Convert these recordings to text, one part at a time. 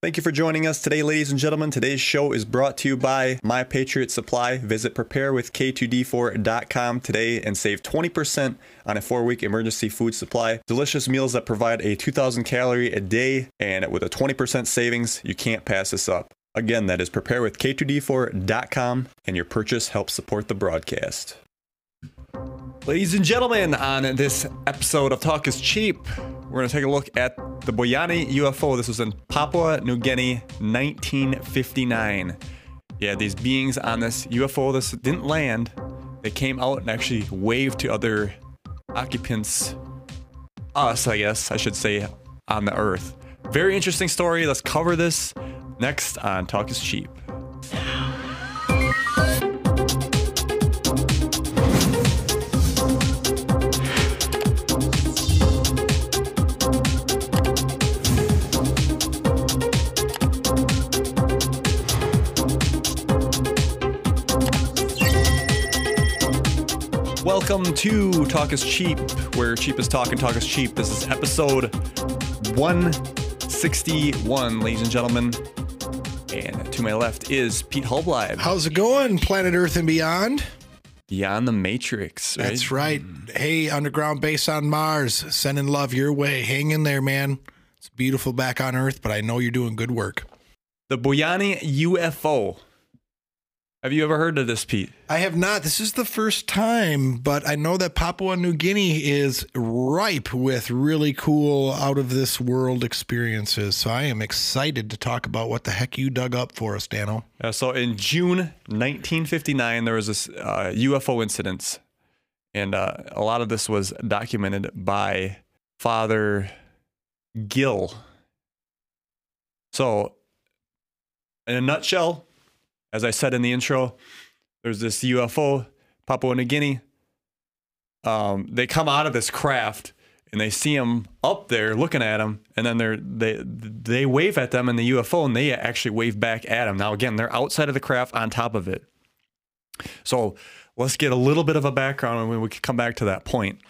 Thank you for joining us today, ladies and gentlemen. Today's show is brought to you by My Patriot Supply. Visit preparewithk2d4.com today and save 20% on a four week emergency food supply. Delicious meals that provide a 2,000 calorie a day, and with a 20% savings, you can't pass this up. Again, that is preparewithk2d4.com, and your purchase helps support the broadcast. Ladies and gentlemen, on this episode of Talk is Cheap, we're going to take a look at the Boianai UFO. This was in Papua New Guinea, 1959. Yeah, these beings on this UFO, this didn't land. They came out and actually waved to other occupants, us, I guess, I should say, on the Earth. Very interesting story. Let's cover this next on Talk is Cheap. Welcome to Talk is Cheap, where cheap is talk and talk is cheap. This is episode 161, ladies and gentlemen. And to my left is Pete Hulblive, How's it going, planet Earth and beyond? Beyond the Matrix. Right? That's right. Mm. Hey, underground base on Mars, sending love your way. Hang in there, man. It's beautiful back on Earth, but I know you're doing good work. The Boianai UFO. Have you ever heard of this, Pete? I have not. This is the first time, but I know that Papua New Guinea is ripe with really cool out of this world experiences. So I am excited to talk about what the heck you dug up for us, Dano. Uh, so in June 1959, there was this uh, UFO incident, and uh, a lot of this was documented by Father Gill. So, in a nutshell, as I said in the intro, there's this UFO, Papua New Guinea. Um, they come out of this craft and they see him up there looking at them, and then they're they they wave at them in the UFO, and they actually wave back at them. Now again, they're outside of the craft, on top of it. So let's get a little bit of a background, and we can come back to that point.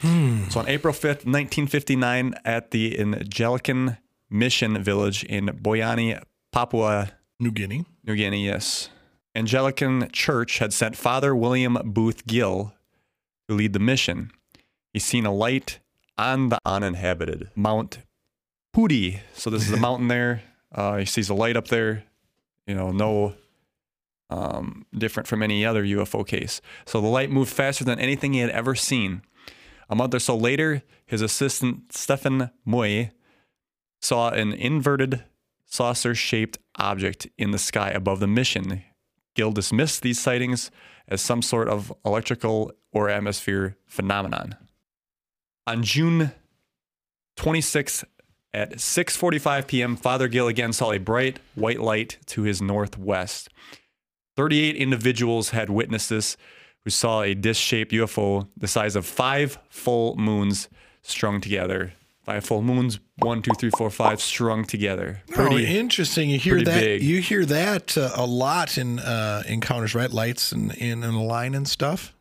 So on April fifth, nineteen fifty nine, at the Angelican Mission Village in Boianai, Papua New Guinea. New Guinea, yes. Anglican Church had sent Father William Booth Gill to lead the mission. He's seen a light on the uninhabited Mount Pudi. So this is a mountain there. Uh, he sees a light up there. You know, no um, different from any other UFO case. So the light moved faster than anything he had ever seen. A month or so later, his assistant Stefan Moi saw an inverted saucer shaped object in the sky above the mission. Gill dismissed these sightings as some sort of electrical or atmosphere phenomenon. On June 26 at 6:45 p.m., Father Gill again saw a bright white light to his northwest. 38 individuals had witnessed this who saw a disc-shaped UFO the size of 5 full moons strung together. Five full moons, one, two, three, four, five, strung together. oh, interesting. You hear that? big. You hear that uh, a lot in uh, encounters, right? Lights and in, in a line and stuff.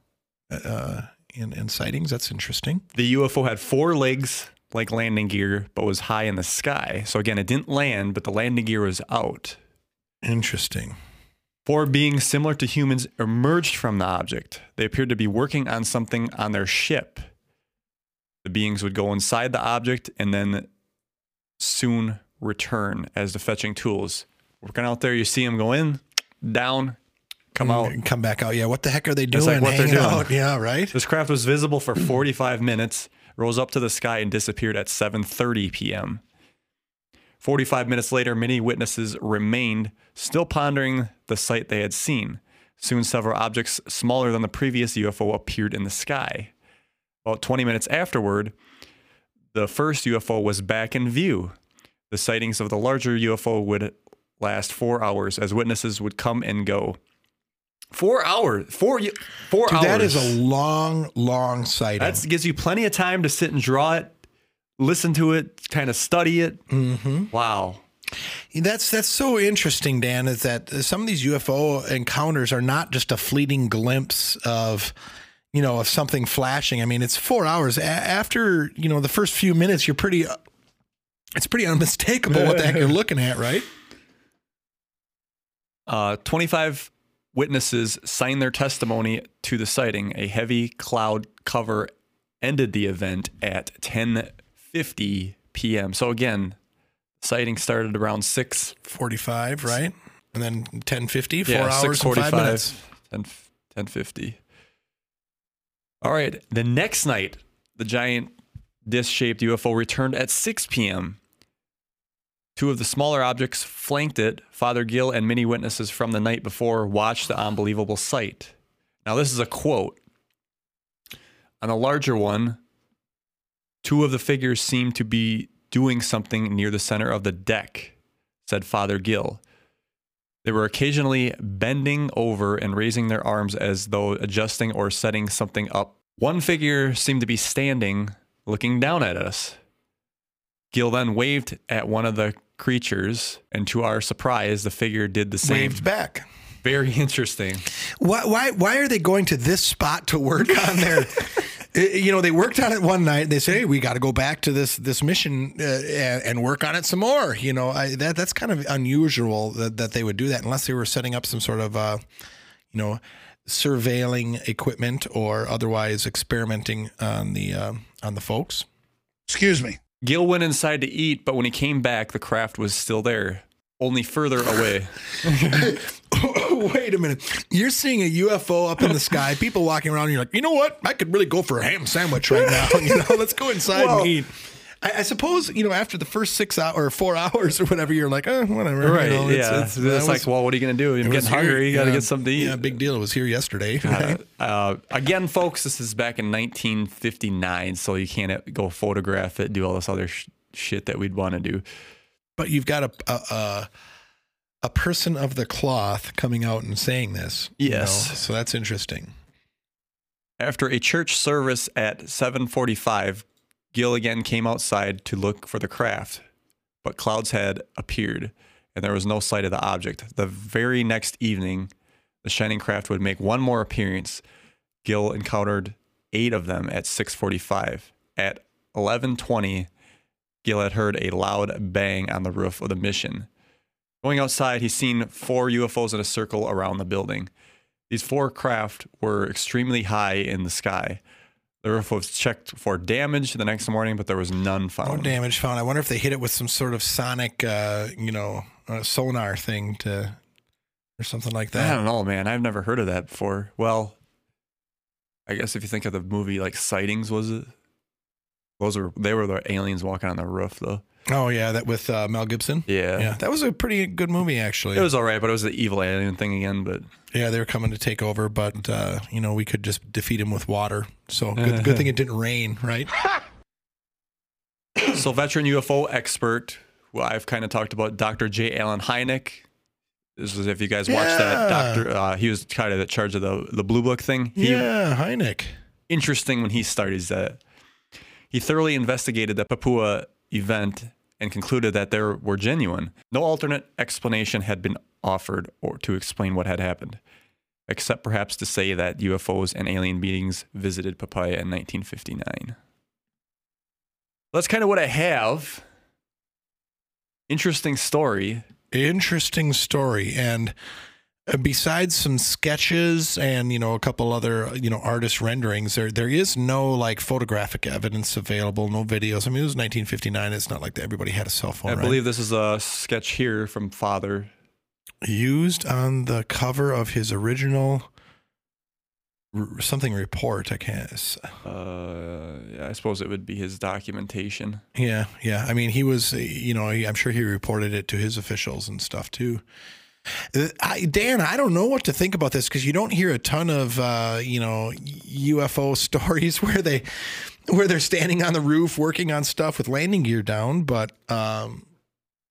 Uh, in, in sightings. That's interesting. The UFO had four legs like landing gear, but was high in the sky. So again, it didn't land, but the landing gear was out. Interesting. Four beings similar to humans emerged from the object. They appeared to be working on something on their ship. The beings would go inside the object and then soon return as the fetching tools. Working out there, you see them go in, down, come out. And come back out. Yeah. What the heck are they doing? like what they're doing. out. Yeah. Right. This craft was visible for 45 minutes, rose up to the sky, and disappeared at 7:30 p.m. 45 minutes later, many witnesses remained, still pondering the sight they had seen. Soon, several objects smaller than the previous UFO appeared in the sky. About 20 minutes afterward, the first UFO was back in view. The sightings of the larger UFO would last four hours as witnesses would come and go. Four hours. Four, four Dude, hours. that is a long, long sighting. That gives you plenty of time to sit and draw it, listen to it, kind of study it. Mm-hmm. Wow. That's that's so interesting, Dan. Is that some of these UFO encounters are not just a fleeting glimpse of, you know, of something flashing. I mean, it's four hours A- after you know the first few minutes. You're pretty. It's pretty unmistakable what the heck you're looking at, right? Uh, 25 witnesses signed their testimony to the sighting. A heavy cloud cover ended the event at 10:50 p.m. So again, sighting started around 6 45, right? And then 1050, four yeah, hours and five 6:45, minutes. 10 10:50. All right, the next night, the giant disc-shaped UFO returned at 6 p.m. Two of the smaller objects flanked it. Father Gill and many witnesses from the night before watched the unbelievable sight. Now, this is a quote. On a larger one, two of the figures seemed to be doing something near the center of the deck, said Father Gill. They were occasionally bending over and raising their arms as though adjusting or setting something up. One figure seemed to be standing, looking down at us. Gill then waved at one of the creatures, and to our surprise, the figure did the same. Waved back. Very interesting. Why, why, why are they going to this spot to work on their? Uh, you know, they worked on it one night. They say, "Hey, we got to go back to this this mission uh, and, and work on it some more." You know, I, that that's kind of unusual that, that they would do that unless they were setting up some sort of, uh, you know, surveilling equipment or otherwise experimenting on the uh, on the folks. Excuse me. Gill went inside to eat, but when he came back, the craft was still there, only further away. Wait a minute. You're seeing a UFO up in the sky, people walking around, and you're like, you know what? I could really go for a ham sandwich right now. You know, let's go inside Well- and eat. I, I suppose, you know, after the first six hours or four hours or whatever, you're like, oh, whatever. Right. You know, yeah. It's, that like, was- well, what are you going to do? I'm it getting hungry. You got to Yeah. get something to eat. Yeah, big deal. It was here yesterday. Uh, Right? uh, again, folks, this is back in 1959, so you can't go photograph it, do all this other sh- shit that we'd want to do. But you've got a, a, a, a person of the cloth coming out and saying this. you Yes. know, so that's interesting. After a church service at 7:45, Gill again came outside to look for the craft, but clouds had appeared and there was no sight of the object. The very next evening, the shining craft would make one more appearance. Gill encountered 8 of them at 6:45. At 11:20, Gill had heard a loud bang on the roof of the mission. Going outside, he's seen four UFOs in a circle around the building. These four craft were extremely high in the sky. The roof was checked for damage the next morning, but there was none found. No damage found. I wonder if they hit it with some sort of sonic, uh, you know, uh, sonar thing to, or something like that. I don't know, man. I've never heard of that before. Well, I guess if you think of the movie like Sightings, was it? Those were they were the aliens walking on the roof, though. Oh yeah, that with uh, Mel Gibson. Yeah. Yeah, that was a pretty good movie actually. It was all right, but it was the evil alien thing again. But yeah, they were coming to take over, but uh, you know we could just defeat him with water. So good, good thing it didn't rain, right? so, veteran UFO expert, who I've kind of talked about, Dr. J. Allen Hynek. This was if you guys watched that. Doctor, uh, he was kind of in charge of the the Blue Book thing. He, yeah, Hynek. interesting when he started that. He thoroughly investigated the Papua event and concluded that they were genuine. No alternate explanation had been offered or to explain what had happened, except perhaps to say that UFOs and alien beings visited Papua in 1959. That's kind of what I have. Interesting story. Interesting story, and besides some sketches and you know a couple other you know artist renderings, there there is no like photographic evidence available, no videos. I mean, it was 1959. It's not like everybody had a cell phone. I right? believe this is a sketch here from Father. used on the cover of his original r- something report. I can't. Uh, yeah, I suppose it would be his documentation. Yeah, yeah. I mean, he was. You know, he- I'm sure he reported it to his officials and stuff too. Uh, I, Dan, I don't know what to think about this because you don't hear a ton of uh, you know UFO stories where they where they're standing on the roof working on stuff with landing gear down. But um,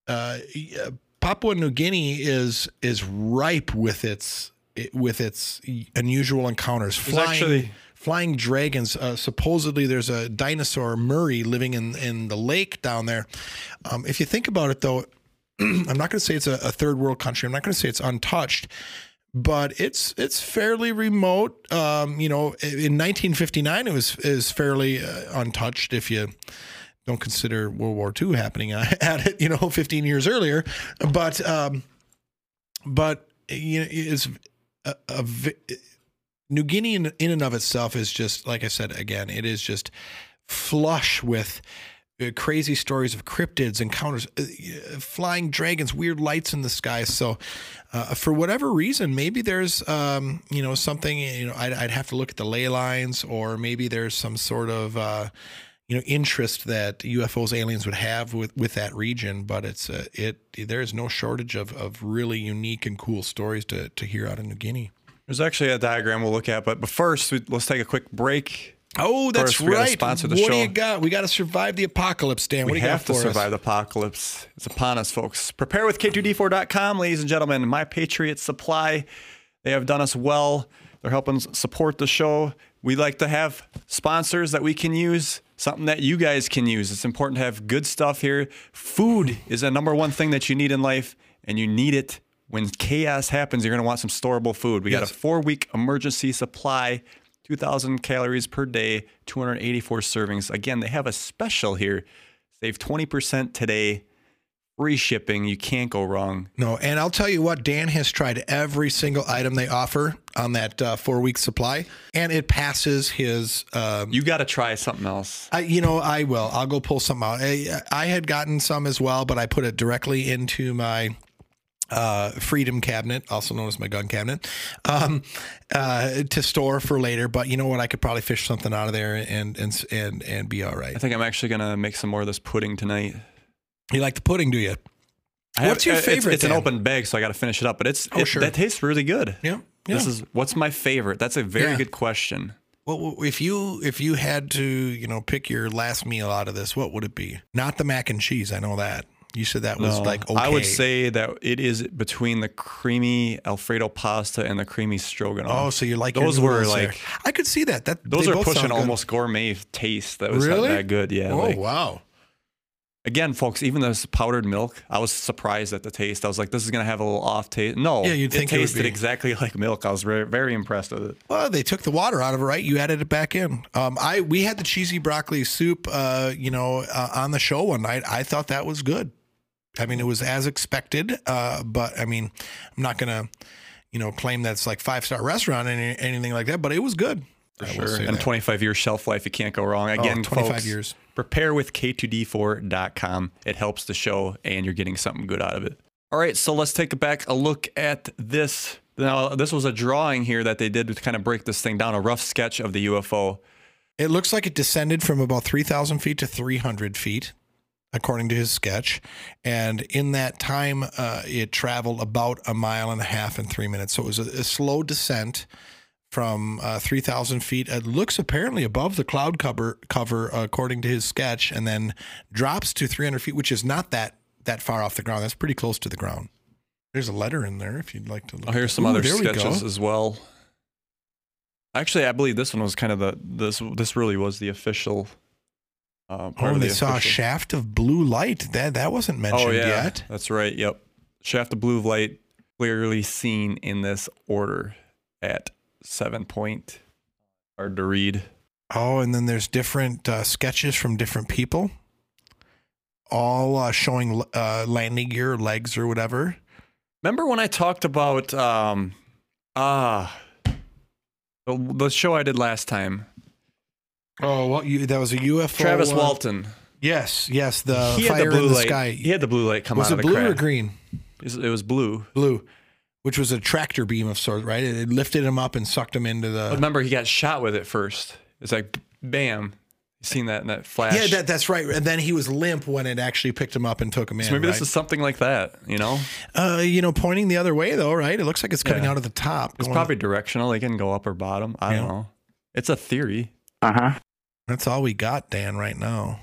uh, Papua New Guinea is is ripe with its with its unusual encounters. Flying, actually- flying dragons. Uh, supposedly, there's a dinosaur Murray living in in the lake down there. Um, if you think about it, though, I'm not going to say it's a, a third world country. I'm not going to say it's untouched, but it's it's fairly remote. Um, you know, in 1959, it was is fairly uh, untouched if you don't consider World War II happening at it. You know, 15 years earlier, but um, but you know is a, a New Guinea in, in and of itself is just like I said again, it is just flush with uh, crazy stories of cryptids, encounters, uh, flying dragons, weird lights in the sky. So, uh, for whatever reason, maybe there's um, you know something you know I'd, I'd have to look at the ley lines, or maybe there's some sort of uh, you know interest that UFOs aliens would have with with that region. But it's uh, it there is no shortage of of really unique and cool stories to to hear out of New Guinea. There's actually a diagram we'll look at, but, but first, let's take a quick break. Oh, that's First, we right. sponsor the what do you got? We got to survive the apocalypse, Dan. What We do you have got to survive us? the apocalypse. It's upon us, folks. Prepare with K2D4.com, ladies and gentlemen. My Patriot Supply. They have done us well. They're helping support the show. We like to have sponsors that we can use, something that you guys can use. It's important to have good stuff here. Food is a number one thing that you need in life, and you need it when chaos happens. You're going to want some storable food. We got a four week emergency supply. 2,000 calories per day, 284 servings. Again, they have a special here. Save 20% today. Free shipping. You can't go wrong. No, and I'll tell you what, Dan has tried every single item they offer on that uh, four week supply, and it passes his. Um, You got to try something else. I, you know, I will. I'll go pull some out. I, I had gotten some as well, but I put it directly into my uh, freedom cabinet, also known as my gun cabinet, um, uh, to store for later. But you know what? I could probably fish something out of there and and and and be all right. I think I'm actually going to make some more of this pudding tonight. You like the pudding, do you? I What's your favorite, It's, an open bag, so I got to finish it up. But it's Oh, it, sure. that tastes really good. Yeah. Yeah. This is what's my favorite. That's a very Yeah. good question. Well, if you if you had to, you know, pick your last meal out of this, what would it be? Not the mac and cheese. I know that. You said that was No, like okay. I would say that it is between the creamy Alfredo pasta and the creamy stroganoff. Oh, so you like those were noodles there. like I could see that. That those are pushing almost gourmet taste. That was Really? not that good. Yeah. Oh like- wow. Again, folks, even this powdered milk, I was surprised at the taste. I was like, this is going to have a little off taste. No, Yeah, you'd it think it tasted be. exactly like milk. I was very, very impressed with it. Well, they took the water out of it, right? You added it back in. Um, I we had the cheesy broccoli soup, uh, you know, uh, on the show one night. I thought that was good. I mean, it was as expected, uh, but I mean, I'm not gonna, you know, claim that's like five star restaurant any, anything like that. But it was good. Will Sure. And that. 25 year shelf life, you can't go wrong. Again, 25 folks, years. prepare with K2D4.com. It helps the show and you're getting something good out of it. All right, so let's take back a look at this. Now, this was a drawing here that they did to kind of break this thing down, a rough sketch of the UFO. It looks like it descended from about 3,000 feet to 300 feet, according to his sketch. And in that time, uh, it traveled about a mile and a half in three minutes. So it was a, a slow descent from uh, 3,000 feet. It looks apparently above the cloud cover, cover according to his sketch, and then drops to 300 feet, which is not that, that far off the ground. That's pretty close to the ground. There's a letter in there if you'd like to look. Oh, here's some Ooh, other there we sketches as well. Actually, I believe this one was kind of the this this really was the official. Uh, Oh, and the they saw a shaft of blue light. That that wasn't mentioned Oh yeah, yet. that's right. Yep, shaft of blue light clearly seen in this order at seven point. Hard to read. Oh, and then there's different uh, sketches from different people, all uh, showing uh, landing gear, legs, or whatever. Remember when I talked about um ah the, the show I did last time? Oh, well, you, that was a UFO. Travis uh, Walton. Yes, yes, the he had fire the blue in the light. sky. He had the blue light come was out it of the blue or crack. green? It was- blue. Blue, which was a tractor beam of sorts, right? It, it lifted him up and sucked him into But the. remember, he got shot with it first. It's like bam. You seen that in that flash? Yeah, that, that's right. And then he was limp when it actually picked him up and took him in. so maybe right? this is something like that. You know, uh, you know, pointing the other way though, right? It looks like it's coming Yeah. out of the top. it's going- probably directional. They can go up or bottom. I Yeah. don't know. It's a theory. That's all we got, Dan, right now.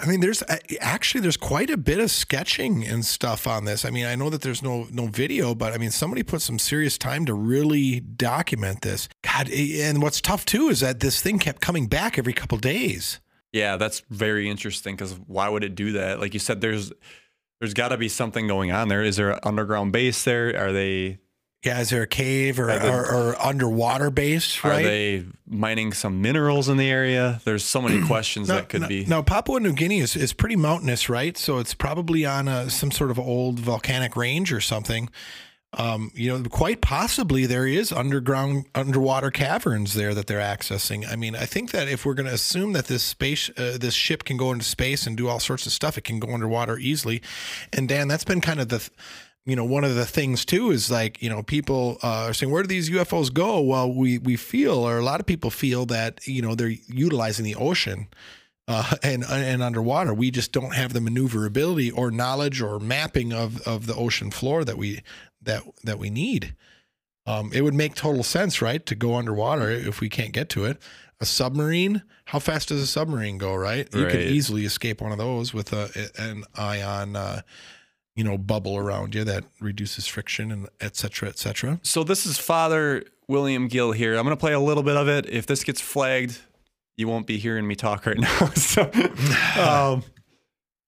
I mean, there's actually there's quite a bit of sketching and stuff on this. I mean, I know that there's no no video, but I mean, somebody put some serious time to really document this. God, and what's tough too is that this thing kept coming back every couple days. Yeah, that's very interesting because why would it do that? Like you said, there's there's got to be something going on there. Is there an underground base there? Are they Yeah, is there a cave or or, or underwater base? are they mining some minerals in the area? There's so many questions that could no, be. Now, Papua New Guinea is, is pretty mountainous, right? So it's probably on a, some sort of old volcanic range or something. um, you know, quite possibly there is underground underwater caverns there that they're accessing. I mean, I think that if we're going to assume that this space, uh, this ship can go into space and do all sorts of stuff, it can go underwater easily. And Dan, that's been kind of the, you know, one of the things too is like, you know, people uh, are saying, where do these UFOs go? Well, we we feel, or a lot of people feel that you know they're utilizing the ocean. Uh, and and underwater, we just don't have the maneuverability or knowledge or mapping of, of the ocean floor that we that that we need. Um, it would make total sense, right, to go underwater if we can't get to it. A submarine, how fast does a submarine go? Right, you Right. could easily escape one of those with a an ion, uh, you know, bubble around you that reduces friction and et cetera, et cetera. So this is Father William Gill here. I'm going to play a little bit of it. If this gets flagged, you won't be hearing me talk right now. so um,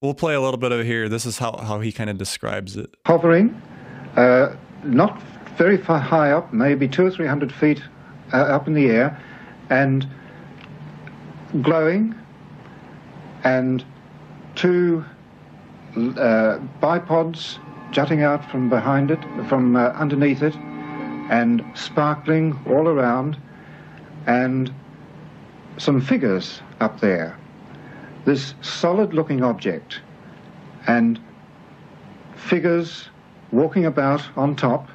we'll play a little bit of it here. This is how, how he kind of describes it. hovering, uh, not very far high up, maybe two or three hundred feet uh, up in the air, and glowing, and two uh, bipods jutting out from behind it, from uh, underneath it, and sparkling all around, and some figures up there. This solid-looking object, and figures walking about on top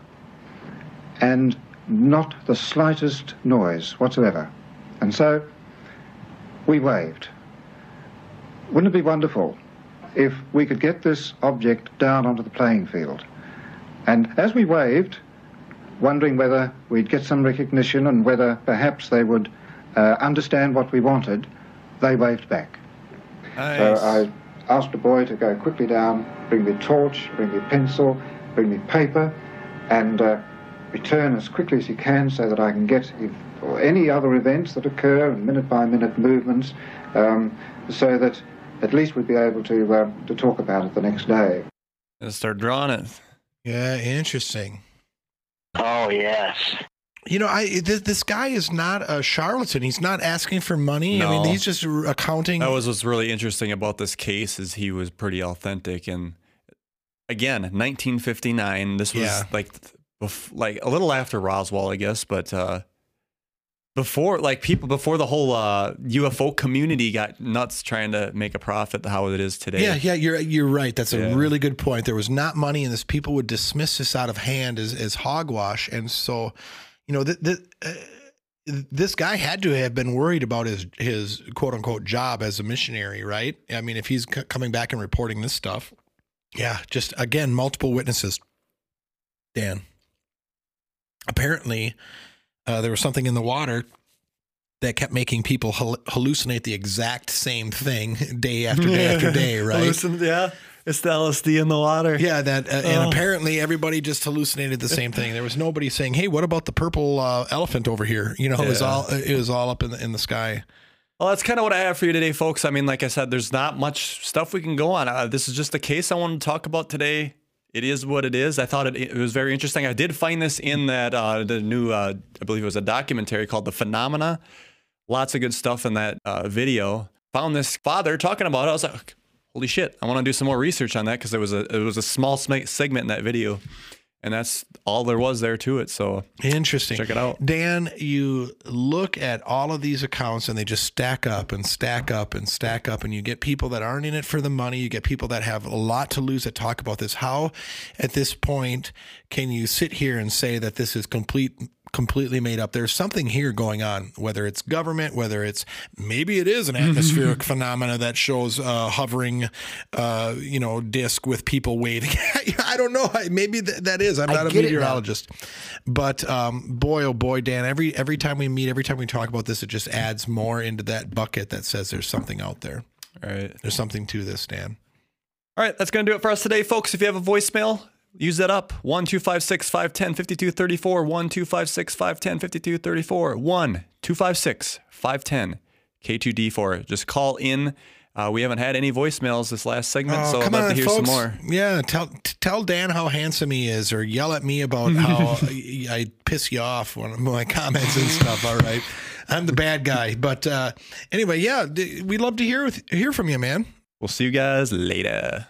and not the slightest noise whatsoever. And so we waved. Wouldn't it be wonderful if we could get this object down onto the playing field? And as we waved, wondering whether we'd get some recognition and whether perhaps they would uh, understand what we wanted, they waved back. So I asked the boy to go quickly down, bring me a torch, bring me a pencil, bring me paper, and uh, return as quickly as he can so that I can get if, or any other events that occur and minute by minute movements, um, so that at least we'd be able to uh, to talk about it the next day. Let's start drawing it. Yeah, interesting. Oh yes. You know, I this, this guy is not a charlatan. He's not asking for money. I mean, he's just accounting. That was what's really interesting about this case is he was pretty authentic and again 1959 this was Yeah. like bef- like a little after Roswell I guess but uh before like people before the whole uh UFO community got nuts trying to make a profit how it is today Yeah, yeah, you're you're right. That's a Yeah. really good point. There was not money, and this people would dismiss this out of hand as as hogwash, and so, you know, th- th- uh, this guy had to have been worried about his his quote unquote job as a missionary, right? I mean, if he's c- coming back and reporting this stuff, yeah, just again, multiple witnesses. Dan, apparently, uh, there was something in the water that kept making people hal- hallucinate the exact same thing day after day after day, right? Listen, yeah it's the LSD in the water Yeah, that uh, and Oh. apparently everybody just hallucinated the same thing. There was nobody saying, "Hey, what about the purple uh, elephant over here?" You know, it was all it was all up in the in the sky. Well, that's kind of what I have for you today, folks. I mean, like I said, there's not much stuff we can go on. Uh, this is just the case I wanted to talk about today. It is what it is. I thought it, it was very interesting. I did find this in that uh, the new, uh, I believe it was a documentary called "The Phenomena." Lots of good stuff in that uh, video. Found this father talking about it. I was like, "Holy shit!" I want to do some more research on that because it was a it was a small segment in that video, and that's all there was there to it. So Interesting. check it out. Dan, you look at all of these accounts and they just stack up and stack up and stack up, and you get people that aren't in it for the money. You get people that have a lot to lose that talk about this. How, at this point, can you sit here and say that this is complete? Completely made up there's something here going on whether it's government whether it's maybe it is an atmospheric phenomena that shows uh hovering uh you know disc with people waving i don't know maybe th- that is i'm not a get it now. meteorologist but um, boy, oh boy, Dan, every every time we meet, every time we talk about this, it just adds more into that bucket that says there's something out there. All right. There's something to this, Dan. All right, that's going to do it for us today, folks. If you have a voicemail, use that up. 1 256 510 5234. 1 256 510 5234. 1 256 510 K2D4. Just call in. Uh, we haven't had any voicemails this last segment, so I'd love to hear some more. Yeah, tell tell Dan how handsome he is, or yell at me about how I, I piss you off when my comments and stuff. All right, I'm the bad guy, but uh, anyway, yeah, d- we'd love to hear with, hear from you, man. We'll see you guys later.